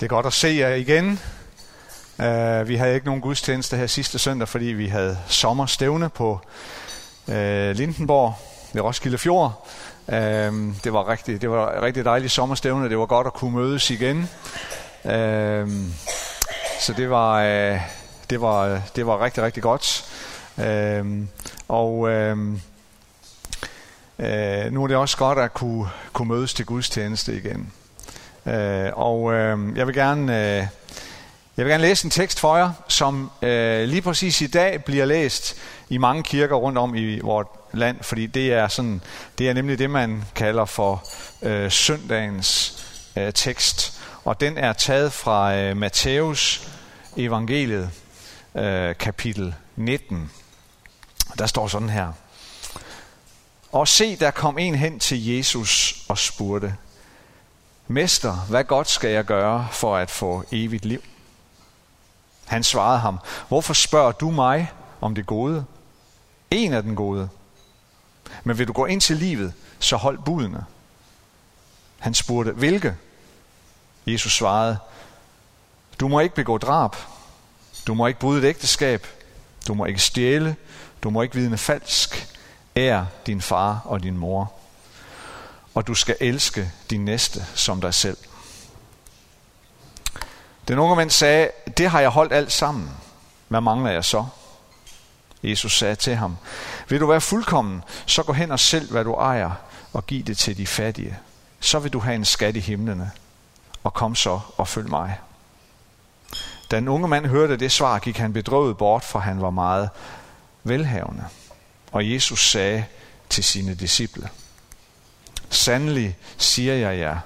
Det er godt at se jer igen. Uh, vi havde ikke nogen gudstjeneste her sidste søndag, fordi vi havde sommerstævne på uh, Lindenborg ved Roskilde Fjord. Uh, det var rigtig, det var rigtig dejligt sommerstævne. Det var godt at kunne mødes igen. Uh, så det var, uh, det var, det var rigtig, rigtig godt. Uh, og uh, uh, nu er det også godt at kunne, kunne mødes til gudstjeneste igen. Øh, og øh, jeg vil gerne øh, jeg vil gerne læse en tekst for jer, som øh, lige præcis i dag bliver læst i mange kirker rundt om i vores land, fordi det er sådan det er nemlig det man kalder for øh, søndagens øh, tekst, og den er taget fra øh, Matthæus evangeliet øh, kapitel 19. Der står sådan her: Og se, der kom en hen til Jesus og spurgte: Mester, hvad godt skal jeg gøre for at få evigt liv? Han svarede ham, hvorfor spørger du mig om det gode? En af den gode. Men vil du gå ind til livet, så hold budene. Han spurgte, hvilke? Jesus svarede, du må ikke begå drab. Du må ikke bryde et ægteskab. Du må ikke stjæle. Du må ikke vidne falsk. Ær din far og din mor og du skal elske din næste som dig selv. Den unge mand sagde, det har jeg holdt alt sammen. Hvad mangler jeg så? Jesus sagde til ham, vil du være fuldkommen, så gå hen og sælg, hvad du ejer, og giv det til de fattige. Så vil du have en skat i himlene, og kom så og følg mig. Da den unge mand hørte det svar, gik han bedrøvet bort, for han var meget velhavende. Og Jesus sagde til sine disciple, Sandelig siger jeg jer,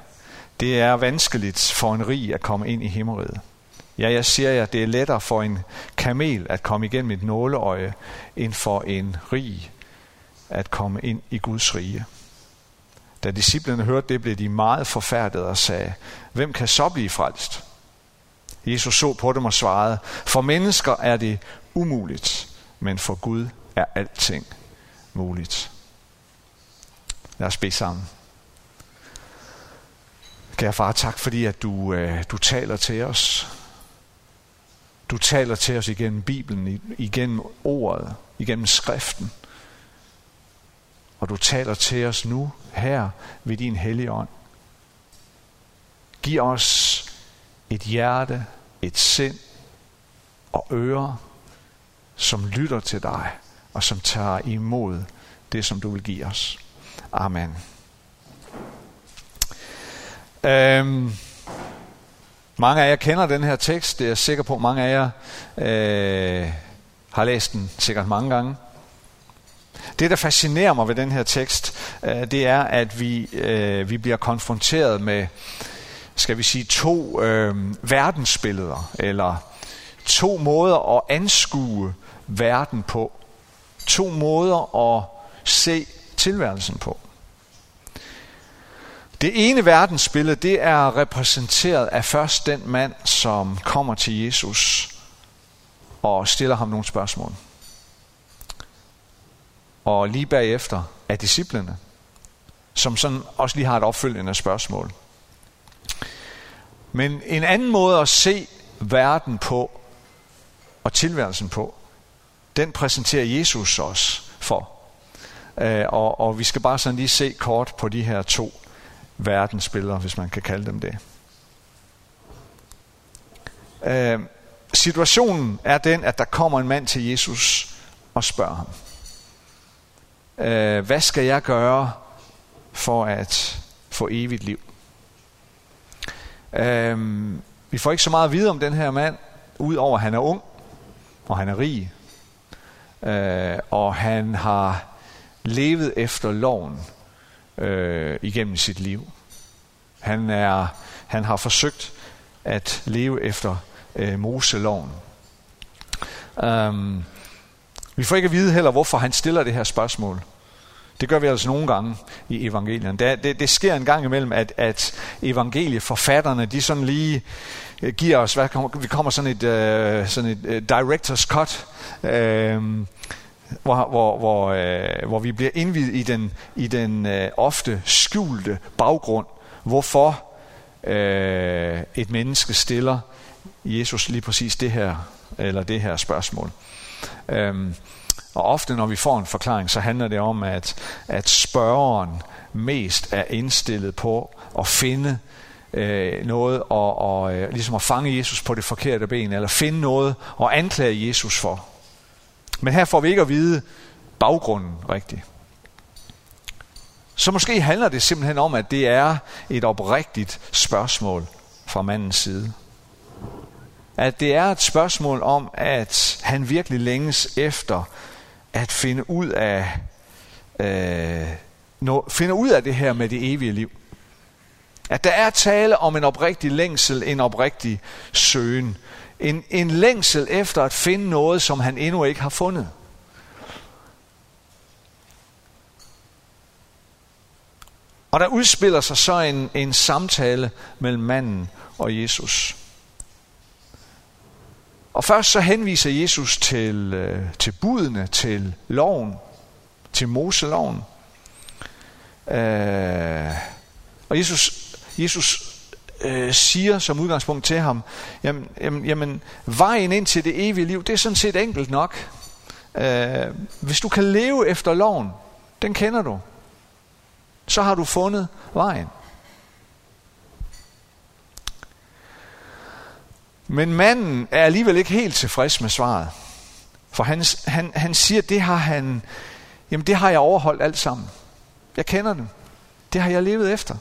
det er vanskeligt for en rig at komme ind i himmeriget. Ja, jeg siger jer, det er lettere for en kamel at komme igennem et nåleøje, end for en rig at komme ind i Guds rige. Da disciplene hørte det, blev de meget forfærdede og sagde, hvem kan så blive frelst? Jesus så på dem og svarede, for mennesker er det umuligt, men for Gud er alting muligt. Lad os bede sammen. Kære far, tak fordi at du, øh, du taler til os. Du taler til os igennem Bibelen, igennem ordet, igennem skriften. Og du taler til os nu, her ved din hellige ånd. Giv os et hjerte, et sind og ører, som lytter til dig og som tager imod det, som du vil give os. Amen. Øhm, mange af jer kender den her tekst. Det er jeg sikker på, at mange af jer øh, har læst den sikkert mange gange. Det, der fascinerer mig ved den her tekst, øh, det er, at vi, øh, vi bliver konfronteret med, skal vi sige, to øh, verdensbilleder, eller to måder at anskue verden på. To måder at se tilværelsen på. Det ene verdensbillede, det er repræsenteret af først den mand, som kommer til Jesus og stiller ham nogle spørgsmål. Og lige bagefter er disciplene, som sådan også lige har et opfølgende spørgsmål. Men en anden måde at se verden på og tilværelsen på, den præsenterer Jesus os for. Øh, og, og vi skal bare sådan lige se kort på de her to verdensbilleder, hvis man kan kalde dem det. Øh, situationen er den, at der kommer en mand til Jesus og spørger ham, øh, hvad skal jeg gøre for at få evigt liv? Øh, vi får ikke så meget at vide om den her mand, udover at han er ung, og han er rig, øh, og han har levet efter loven øh, igennem sit liv. Han, er, han har forsøgt at leve efter øh, Moseloven. Um, vi får ikke at vide heller, hvorfor han stiller det her spørgsmål. Det gør vi altså nogle gange i evangelierne. Det, det, det sker en gang imellem, at, at evangelieforfatterne, de sådan lige øh, giver os, hvad vi kommer sådan et, uh, sådan et uh, director's cut, uh, hvor, hvor, hvor, øh, hvor vi bliver indvidet i den, i den øh, ofte skjulte baggrund, hvorfor øh, et menneske stiller Jesus lige præcis det her, eller det her spørgsmål. Øhm, og ofte når vi får en forklaring, så handler det om, at, at spørgeren mest er indstillet på at finde øh, noget og, og øh, ligesom at fange Jesus på det forkerte ben, eller finde noget og anklage Jesus for. Men her får vi ikke at vide baggrunden rigtigt. Så måske handler det simpelthen om, at det er et oprigtigt spørgsmål fra mandens side. At det er et spørgsmål om, at han virkelig længes efter at finde ud af, øh, no, finde ud af det her med det evige liv. At der er tale om en oprigtig længsel, en oprigtig søgen. En, en længsel efter at finde noget, som han endnu ikke har fundet. Og der udspiller sig så en, en samtale mellem manden og Jesus. Og først så henviser Jesus til, øh, til budene, til loven, til Moseloven. Øh, og Jesus, Jesus øh, siger som udgangspunkt til ham, jamen, jamen, jamen vejen ind til det evige liv, det er sådan set enkelt nok. Øh, hvis du kan leve efter loven, den kender du, så har du fundet vejen. Men manden er alligevel ikke helt tilfreds med svaret. For han, han, han siger, det har han, jamen det har jeg overholdt alt sammen. Jeg kender det. Det har jeg levet efter.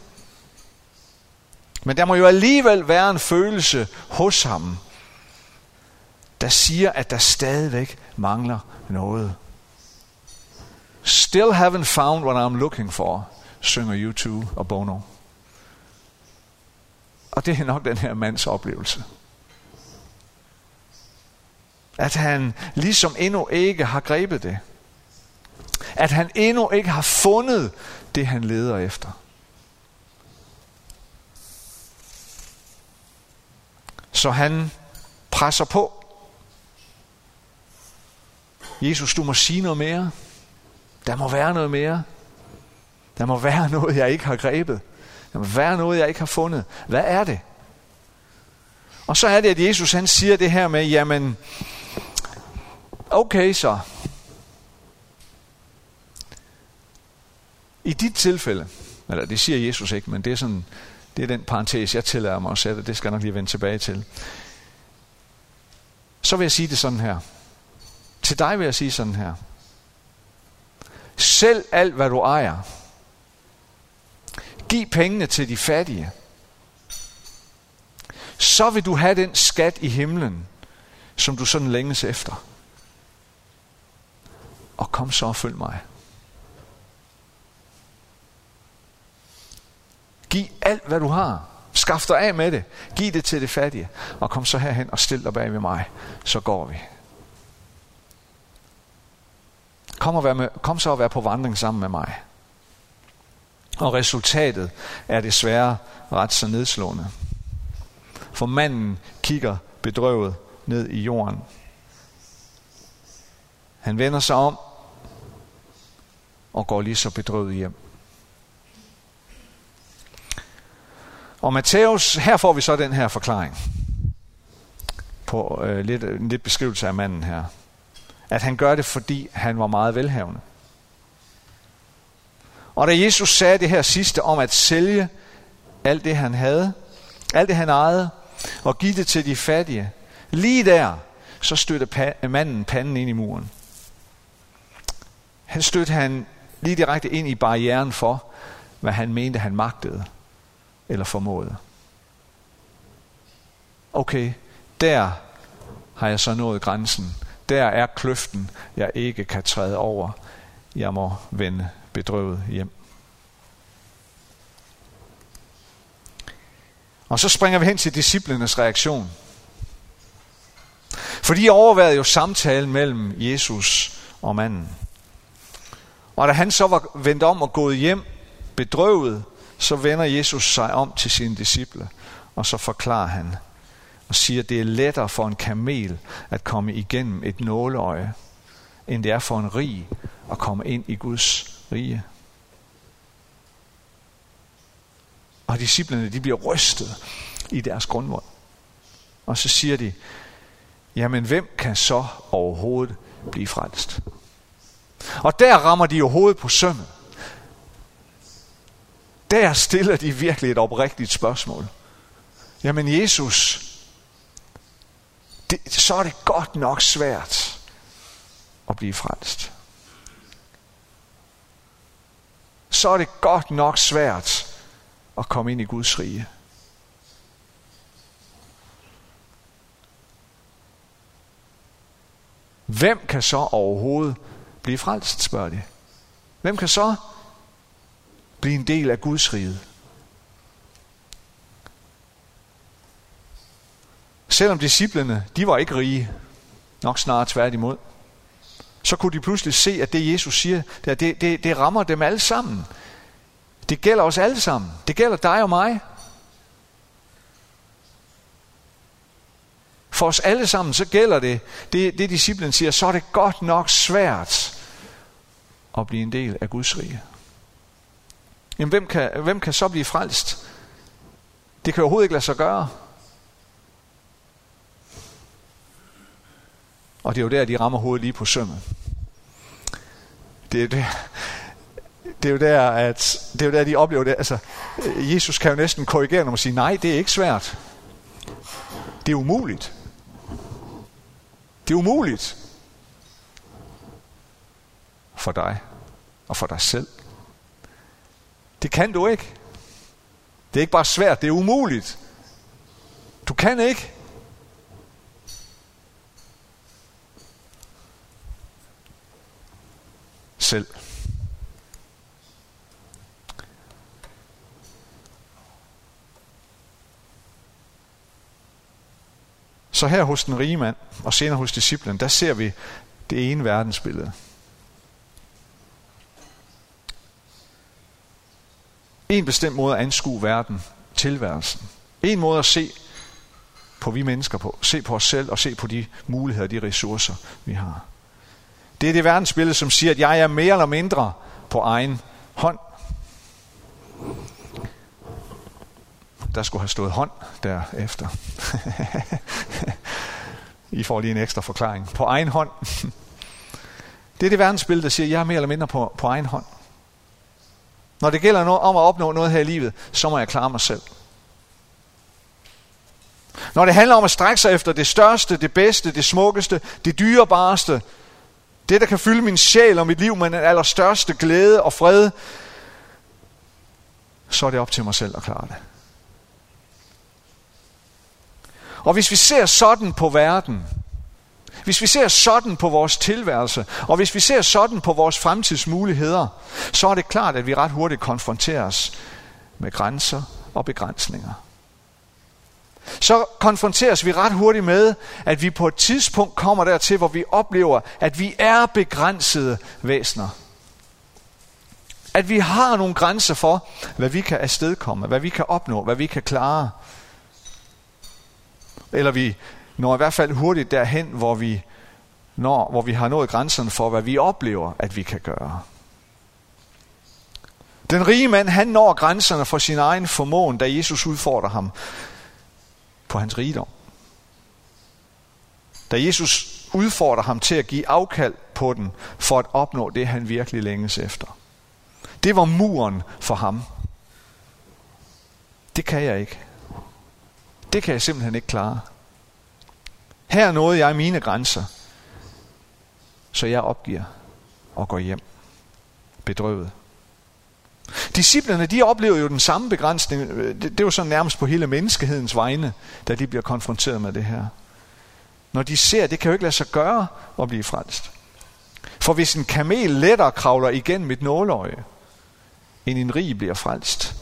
Men der må jo alligevel være en følelse hos ham, der siger, at der stadigvæk mangler noget. Still haven't found what I'm looking for, synger U2 og Bono. Og det er nok den her mands oplevelse. At han ligesom endnu ikke har grebet det. At han endnu ikke har fundet det, han leder efter. Så han presser på. Jesus, du må sige noget mere. Der må være noget mere. Der må være noget, jeg ikke har grebet. Der må være noget, jeg ikke har fundet. Hvad er det? Og så er det, at Jesus han siger det her med, jamen, okay så. I dit tilfælde, eller det siger Jesus ikke, men det er sådan, det er den parentes, jeg tillader mig at sætte, det skal jeg nok lige vende tilbage til. Så vil jeg sige det sådan her. Til dig vil jeg sige sådan her. Selv alt, hvad du ejer. Giv pengene til de fattige. Så vil du have den skat i himlen, som du sådan længes efter. Og kom så og følg mig. Giv alt, hvad du har. Skaff dig af med det. Giv det til det fattige. Og kom så herhen og stil dig bag ved mig. Så går vi. Kom, og vær med, kom så og vær på vandring sammen med mig. Og resultatet er desværre ret så nedslående. For manden kigger bedrøvet ned i jorden. Han vender sig om og går lige så bedrøvet hjem. Og Matthæus, her får vi så den her forklaring på øh, lidt, en lidt beskrivelse af manden her. At han gør det, fordi han var meget velhavende. Og da Jesus sagde det her sidste om at sælge alt det, han havde, alt det, han ejede, og give det til de fattige, lige der, så støtte manden panden ind i muren. Han stødte han lige direkte ind i barrieren for, hvad han mente, han magtede eller formåede. Okay, der har jeg så nået grænsen. Der er kløften, jeg ikke kan træde over. Jeg må vende bedrøvet hjem. Og så springer vi hen til disciplenes reaktion. For de overvejede jo samtalen mellem Jesus og manden. Og da han så var vendt om og gået hjem bedrøvet, så vender Jesus sig om til sine disciple, og så forklarer han og siger, at det er lettere for en kamel at komme igennem et nåleøje, end det er for en rig at komme ind i Guds rige. Og disciplene, de bliver rystet i deres grundvold. Og så siger de, jamen hvem kan så overhovedet blive frelst? Og der rammer de jo hovedet på sømmet. Der stiller de virkelig et oprigtigt spørgsmål. Jamen Jesus, det, så er det godt nok svært at blive frelst. Så er det godt nok svært at komme ind i Guds rige. Hvem kan så overhovedet blive frelst, spørger de. Hvem kan så blive en del af Guds rige? Selvom disciplene, de var ikke rige, nok snarere tværtimod, så kunne de pludselig se, at det Jesus siger, det, det, det, det rammer dem alle sammen. Det gælder os alle sammen. Det gælder dig og mig. For os alle sammen, så gælder det, det, det disciplen siger, så er det godt nok svært at blive en del af Guds rige. Jamen, hvem kan, hvem kan så blive frelst? Det kan overhovedet ikke lade sig gøre. Og det er jo der, de rammer hovedet lige på sømmet. Det er det, det er jo der, at det er jo der, de oplever det. Altså, Jesus kan jo næsten korrigere dem og sige, nej, det er ikke svært. Det er umuligt. Det er umuligt for dig og for dig selv. Det kan du ikke. Det er ikke bare svært, det er umuligt. Du kan ikke. Selv. Så her hos den rige mand, og senere hos disciplen, der ser vi det ene verdensbillede. En bestemt måde at anskue verden, tilværelsen. En måde at se på vi mennesker på. Se på os selv og se på de muligheder, de ressourcer, vi har. Det er det verdensbillede, som siger, at jeg er mere eller mindre på egen hånd. Der skulle have stået hånd derefter. I får lige en ekstra forklaring. På egen hånd. Det er det verdensbillede, der siger, at jeg er mere eller mindre på, på egen hånd. Når det gælder noget, om at opnå noget her i livet, så må jeg klare mig selv. Når det handler om at strække sig efter det største, det bedste, det smukkeste, det dyrebareste, det der kan fylde min sjæl og mit liv med den allerstørste glæde og fred, så er det op til mig selv at klare det. Og hvis vi ser sådan på verden, hvis vi ser sådan på vores tilværelse, og hvis vi ser sådan på vores fremtidsmuligheder, så er det klart, at vi ret hurtigt konfronteres med grænser og begrænsninger. Så konfronteres vi ret hurtigt med, at vi på et tidspunkt kommer dertil, hvor vi oplever, at vi er begrænsede væsener. At vi har nogle grænser for, hvad vi kan afstedkomme, hvad vi kan opnå, hvad vi kan klare. Eller vi når i hvert fald hurtigt derhen, hvor vi, når, hvor vi har nået grænserne for, hvad vi oplever, at vi kan gøre. Den rige mand, han når grænserne for sin egen formåen, da Jesus udfordrer ham på hans rigdom. Da Jesus udfordrer ham til at give afkald på den, for at opnå det, han virkelig længes efter. Det var muren for ham. Det kan jeg ikke. Det kan jeg simpelthen ikke klare. Her nåede jeg mine grænser, så jeg opgiver og går hjem. Bedrøvet. Disciplerne, de oplever jo den samme begrænsning. Det, det er jo så nærmest på hele menneskehedens vegne, da de bliver konfronteret med det her. Når de ser, det kan jo ikke lade sig gøre at blive frelst. For hvis en kamel lettere kravler igennem et nåløje, end en rig bliver frelst,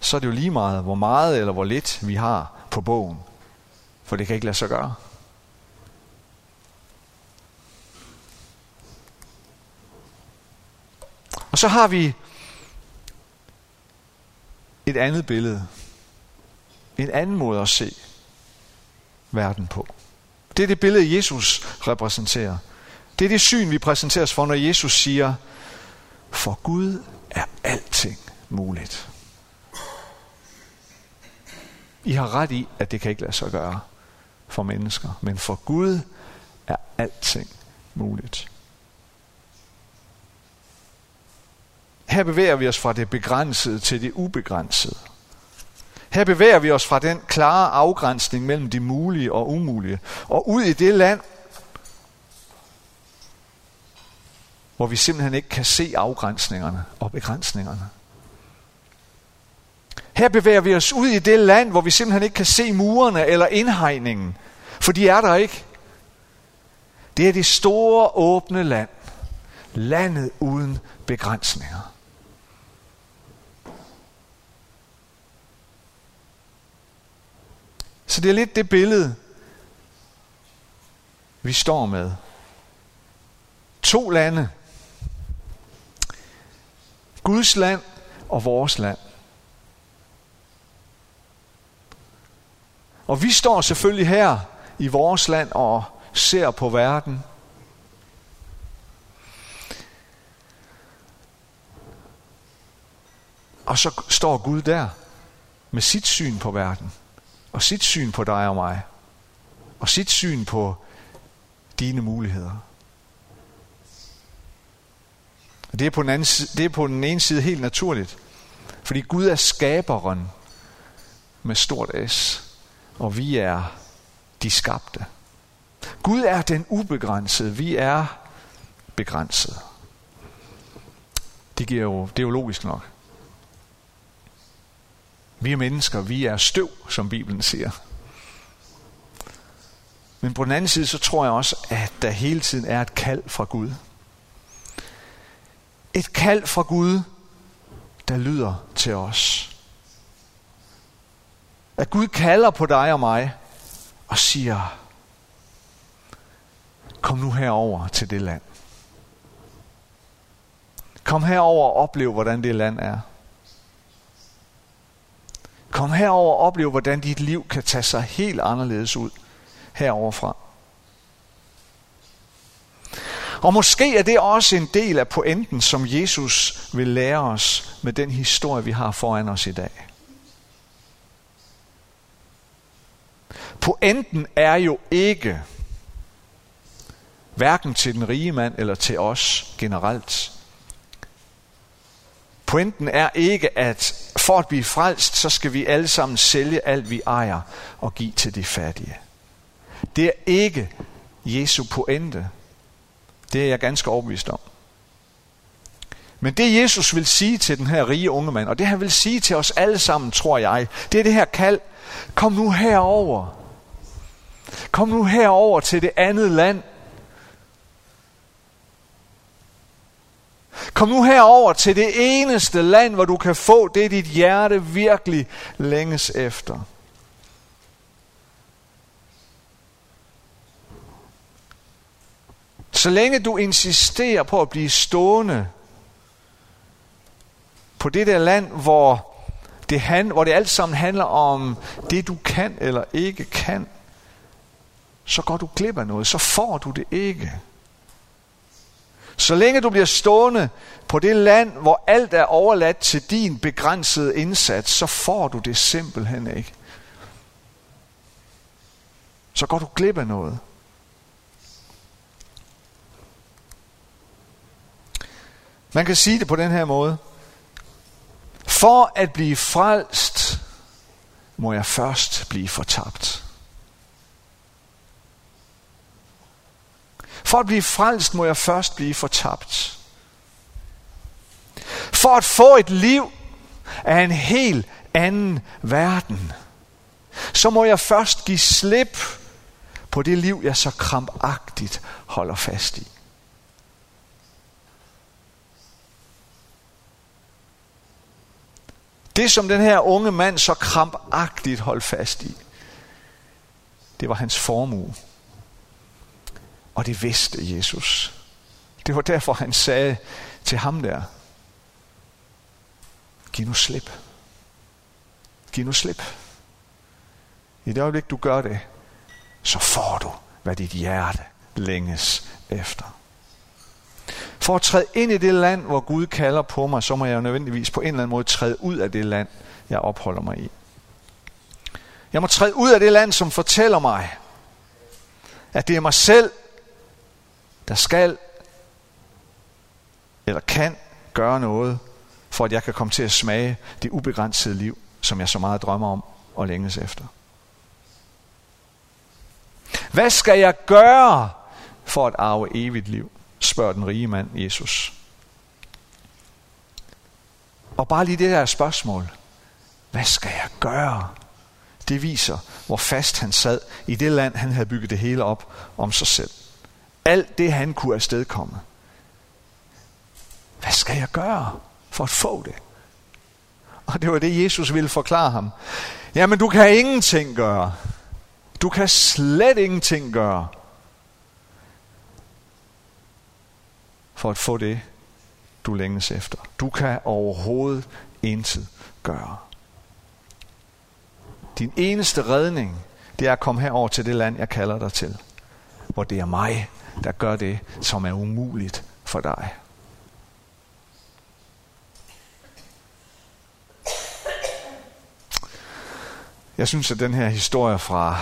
så er det jo lige meget, hvor meget eller hvor lidt vi har på bogen. For det kan ikke lade sig gøre. Og så har vi et andet billede. En anden måde at se verden på. Det er det billede, Jesus repræsenterer. Det er det syn, vi præsenteres for, når Jesus siger, for Gud er alting muligt. I har ret i, at det kan ikke lade sig gøre for mennesker. Men for Gud er alting muligt. Her bevæger vi os fra det begrænsede til det ubegrænsede. Her bevæger vi os fra den klare afgrænsning mellem det mulige og umulige, og ud i det land, hvor vi simpelthen ikke kan se afgrænsningerne og begrænsningerne. Her bevæger vi os ud i det land, hvor vi simpelthen ikke kan se murene eller indhegningen, for de er der ikke. Det er det store åbne land. Landet uden begrænsninger. Så det er lidt det billede, vi står med. To lande. Guds land og vores land. Og vi står selvfølgelig her i vores land og ser på verden. Og så står Gud der med sit syn på verden, og sit syn på dig og mig, og sit syn på dine muligheder. Det er, på den anden side, det er på den ene side helt naturligt, fordi Gud er skaberen med stort S, og vi er de skabte. Gud er den ubegrænsede, vi er begrænsede. Det, giver jo, det er jo logisk nok. Vi er mennesker, vi er støv, som Bibelen siger. Men på den anden side, så tror jeg også, at der hele tiden er et kald fra Gud. Et kald fra Gud, der lyder til os. At Gud kalder på dig og mig og siger, kom nu herover til det land. Kom herover og oplev, hvordan det land er. Kom herover og oplev, hvordan dit liv kan tage sig helt anderledes ud heroverfra. Og måske er det også en del af pointen, som Jesus vil lære os med den historie, vi har foran os i dag. Pointen er jo ikke, hverken til den rige mand eller til os generelt. Pointen er ikke, at for at blive frelst, så skal vi alle sammen sælge alt, vi ejer og give til de fattige. Det er ikke Jesu pointe. Det er jeg ganske overbevist om. Men det Jesus vil sige til den her rige unge mand, og det han vil sige til os alle sammen, tror jeg, det er det her kald. Kom nu herover. Kom nu herover til det andet land. Kom nu herover til det eneste land, hvor du kan få det, dit hjerte virkelig længes efter. Så længe du insisterer på at blive stående på det der land, hvor det, han, hvor det alt sammen handler om det, du kan eller ikke kan, så går du glip af noget, så får du det ikke. Så længe du bliver stående på det land, hvor alt er overladt til din begrænsede indsats, så får du det simpelthen ikke. Så går du glip af noget. Man kan sige det på den her måde. For at blive frelst, må jeg først blive fortabt. For at blive frelst, må jeg først blive fortabt. For at få et liv af en helt anden verden, så må jeg først give slip på det liv, jeg så krampagtigt holder fast i. Det, som den her unge mand så krampagtigt holdt fast i, det var hans formue. Og det vidste Jesus. Det var derfor, han sagde til ham der, giv nu slip. Giv nu slip. I det øjeblik, du gør det, så får du, hvad dit hjerte længes efter. For at træde ind i det land, hvor Gud kalder på mig, så må jeg jo nødvendigvis på en eller anden måde træde ud af det land, jeg opholder mig i. Jeg må træde ud af det land, som fortæller mig, at det er mig selv, skal eller kan gøre noget, for at jeg kan komme til at smage det ubegrænsede liv, som jeg så meget drømmer om og længes efter. Hvad skal jeg gøre for at arve evigt liv? spørger den rige mand Jesus. Og bare lige det der spørgsmål. Hvad skal jeg gøre? Det viser, hvor fast han sad i det land, han havde bygget det hele op om sig selv. Alt det, han kunne afstedkomme. Hvad skal jeg gøre for at få det? Og det var det, Jesus ville forklare ham. Jamen, du kan ingenting gøre. Du kan slet ingenting gøre for at få det, du længes efter. Du kan overhovedet intet gøre. Din eneste redning, det er at komme herover til det land, jeg kalder dig til. Hvor det er mig, der gør det, som er umuligt for dig. Jeg synes, at den her historie fra,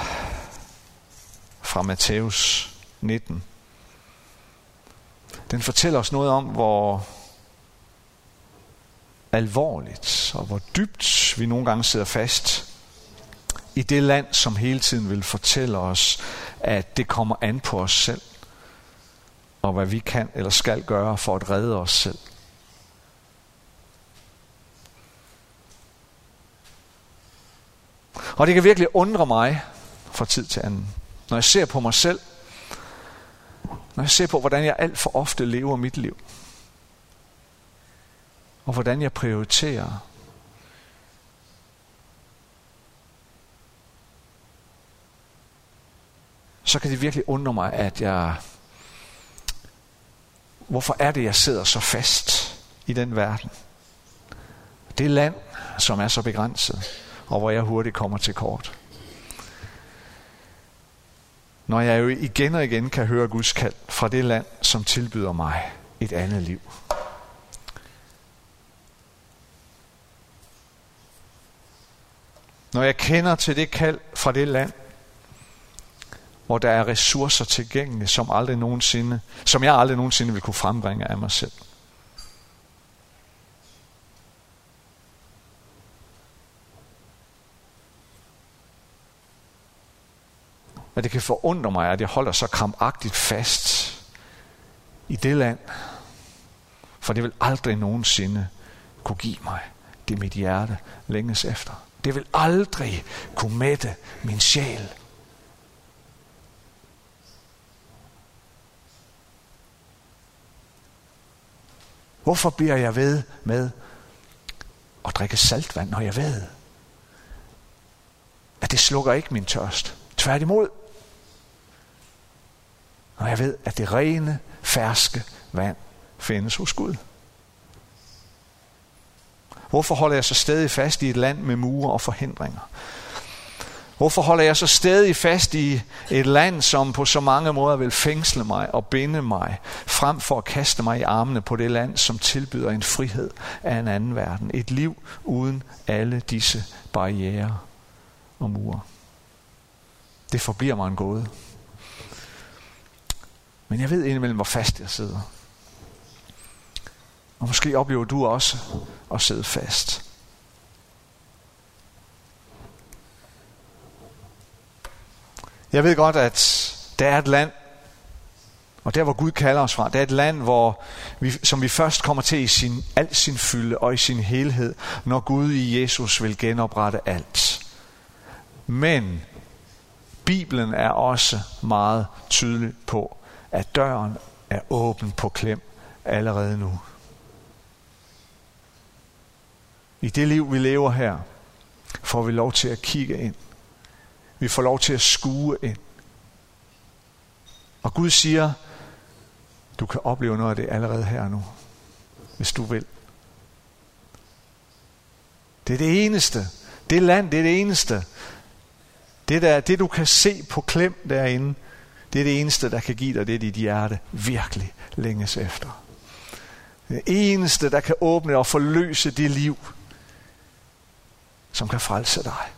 fra Matthæus 19, den fortæller os noget om, hvor alvorligt og hvor dybt vi nogle gange sidder fast i det land, som hele tiden vil fortælle os, at det kommer an på os selv, og hvad vi kan eller skal gøre for at redde os selv. Og det kan virkelig undre mig fra tid til anden, når jeg ser på mig selv, når jeg ser på, hvordan jeg alt for ofte lever mit liv, og hvordan jeg prioriterer, så kan det virkelig undre mig, at jeg... Hvorfor er det, jeg sidder så fast i den verden? Det land, som er så begrænset, og hvor jeg hurtigt kommer til kort. Når jeg jo igen og igen kan høre Guds kald fra det land, som tilbyder mig et andet liv. Når jeg kender til det kald fra det land, hvor der er ressourcer tilgængelige, som, aldrig nogensinde, som jeg aldrig nogensinde vil kunne frembringe af mig selv. At det kan forundre mig, at jeg holder så kramagtigt fast i det land, for det vil aldrig nogensinde kunne give mig det mit hjerte længes efter. Det vil aldrig kunne mætte min sjæl. Hvorfor bliver jeg ved med at drikke saltvand, når jeg ved, at det slukker ikke min tørst? Tværtimod. Når jeg ved, at det rene, ferske vand findes hos Gud. Hvorfor holder jeg så stadig fast i et land med mure og forhindringer? Hvorfor holder jeg så stadig fast i et land, som på så mange måder vil fængsle mig og binde mig, frem for at kaste mig i armene på det land, som tilbyder en frihed af en anden verden. Et liv uden alle disse barriere og mure. Det forbliver mig en gåde. Men jeg ved indimellem, hvor fast jeg sidder. Og måske oplever du også at sidde fast. Jeg ved godt, at der er et land, og der hvor Gud kalder os fra, det er et land, hvor vi, som vi først kommer til i sin, al sin fylde og i sin helhed, når Gud i Jesus vil genoprette alt. Men Bibelen er også meget tydelig på, at døren er åben på klem allerede nu. I det liv, vi lever her, får vi lov til at kigge ind. Vi får lov til at skue ind. Og Gud siger, du kan opleve noget af det allerede her nu, hvis du vil. Det er det eneste. Det land, det er det eneste. Det, der, det du kan se på klem derinde, det er det eneste, der kan give dig det, dit hjerte virkelig længes efter. Det eneste, der kan åbne og forløse det liv, som kan frelse dig.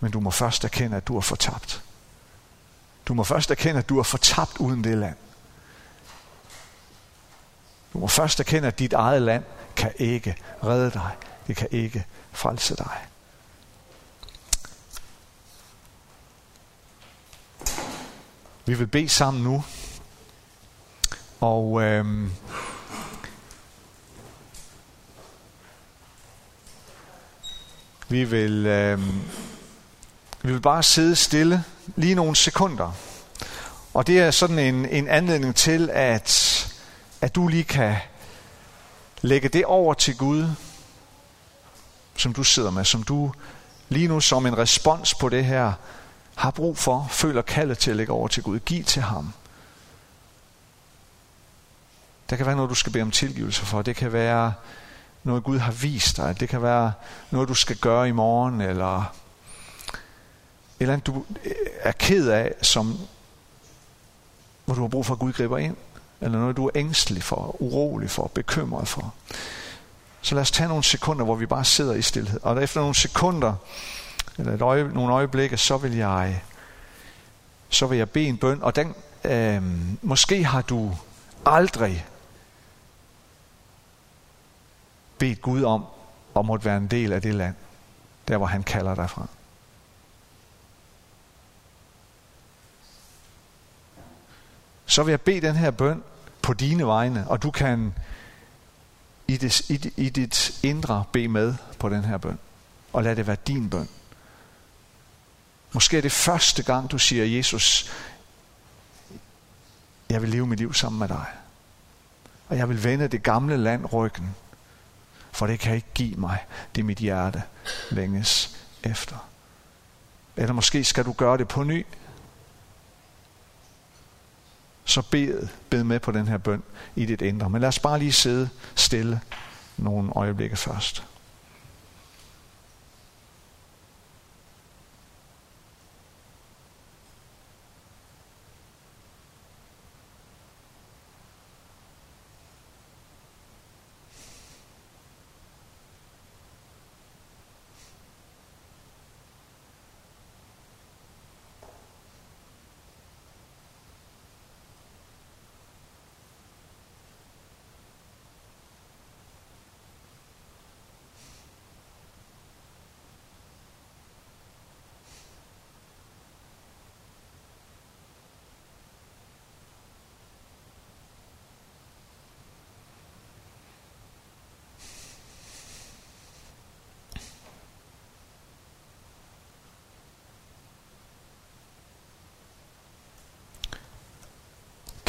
Men du må først erkende, at du er fortabt. Du må først erkende, at du er fortabt uden det land. Du må først erkende, at dit eget land kan ikke redde dig. Det kan ikke frelse dig. Vi vil bede sammen nu. Og øhm, vi vil øhm, vi vil bare sidde stille lige nogle sekunder. Og det er sådan en, en anledning til, at, at du lige kan lægge det over til Gud, som du sidder med, som du lige nu som en respons på det her har brug for, føler kaldet til at lægge over til Gud. Giv til ham. Der kan være noget, du skal bede om tilgivelse for. Det kan være noget, Gud har vist dig. Det kan være noget, du skal gøre i morgen, eller eller andet, du er ked af, som, hvor du har brug for, at Gud griber ind. Eller noget, du er ængstelig for, urolig for, bekymret for. Så lad os tage nogle sekunder, hvor vi bare sidder i stillhed. Og efter nogle sekunder, eller et øje, nogle øjeblikke, så vil jeg så vil jeg bede en bøn, og den, øh, måske har du aldrig bedt Gud om at måtte være en del af det land, der hvor han kalder dig fra. Så vil jeg bede den her bøn på dine vegne, og du kan i dit, i, i dit indre bede med på den her bøn. Og lad det være din bøn. Måske er det første gang, du siger, Jesus, jeg vil leve mit liv sammen med dig. Og jeg vil vende det gamle land ryggen. For det kan ikke give mig det mit hjerte længes efter. Eller måske skal du gøre det på ny. Så bed, bed med på den her bøn i dit indre. Men lad os bare lige sidde stille nogle øjeblikke først.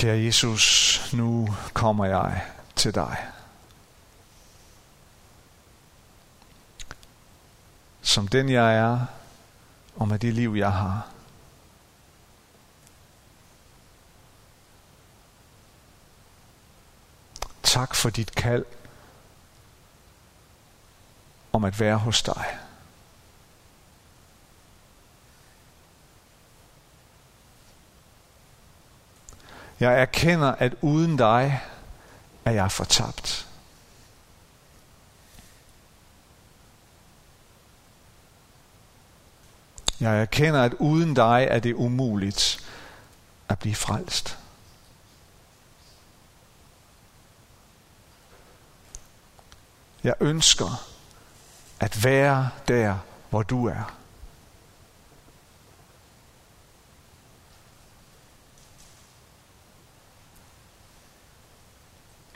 Kære Jesus, nu kommer jeg til dig. Som den jeg er, og med det liv jeg har. Tak for dit kald om at være hos dig. Jeg erkender, at uden dig er jeg fortabt. Jeg erkender, at uden dig er det umuligt at blive frelst. Jeg ønsker at være der, hvor du er.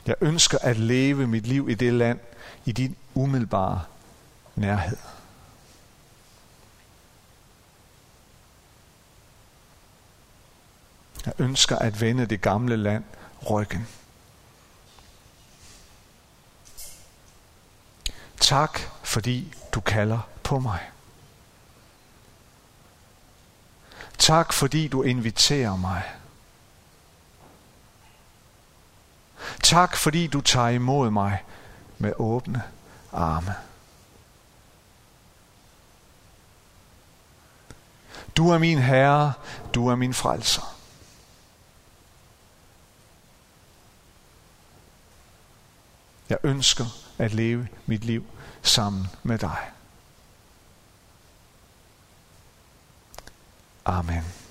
Jeg ønsker at leve mit liv i det land, i din umiddelbare nærhed. Jeg ønsker at vende det gamle land ryggen. Tak, fordi du kalder på mig. Tak, fordi du inviterer mig. Tak fordi du tager imod mig med åbne arme. Du er min Herre, du er min frelser. Jeg ønsker at leve mit liv sammen med dig. Amen.